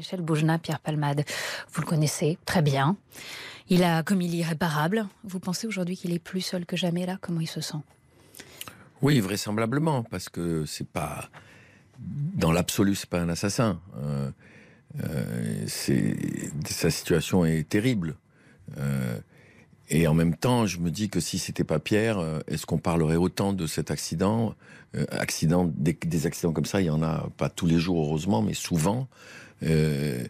Michel Boujna, Pierre Palmade, vous le connaissez très bien. Il a commis l'irréparable. Vous pensez aujourd'hui qu'il est plus seul que jamais là? Comment il se sent? Oui, vraisemblablement, parce que c'est pas dans l'absolu, c'est pas un assassin. Euh, euh, sa situation est terrible. Euh, et en même temps, je me dis que si c'était pas Pierre, euh, est-ce qu'on parlerait autant de cet accident euh, Accident, des, accidents comme ça, il y en a pas tous les jours heureusement, mais souvent. Euh,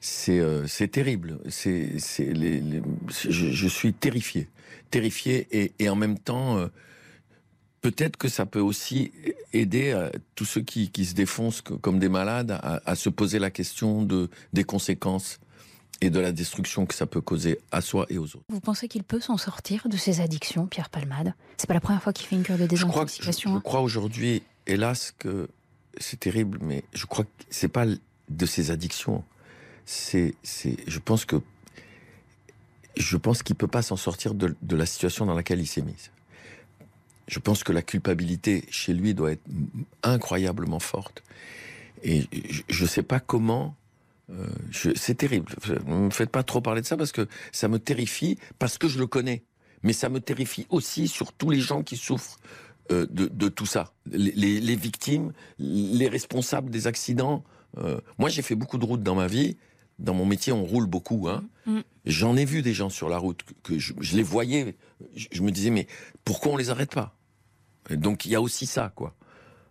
c'est euh, terrible. C'est les, les, je, suis terrifié, terrifié et, et en même temps, peut-être que ça peut aussi aider à tous ceux qui, qui se défoncent comme des malades à, à se poser la question de des conséquences et de la destruction que ça peut causer à soi et aux autres. Vous pensez qu'il peut s'en sortir de ses addictions, Pierre Palmade? C'est pas la première fois qu'il fait une cure de désintoxication. Je je crois aujourd'hui, hélas, que c'est terrible, mais je crois que c'est pas de ses addictions. C'est, c'est, je pense que, je pense qu'il peut pas s'en sortir de, de, la situation dans laquelle il s'est mis. Je pense que la culpabilité chez lui doit être incroyablement forte. Et je ne sais pas comment euh, c'est terrible. Ne me faites pas trop parler de ça parce que ça me terrifie, parce que je le connais. Mais ça me terrifie aussi sur tous les gens qui souffrent euh, de, de, tout ça. Les, les, les, victimes, les responsables des accidents. Euh, moi, j'ai fait beaucoup de routes dans ma vie. Dans mon métier, on roule beaucoup. Hein. Mm. J'en ai vu des gens sur la route que, je, je, les voyais. Je, je, me disais, mais pourquoi on les arrête pas? Donc, il y a aussi ça, quoi.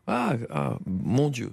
Ah, ah mon Dieu.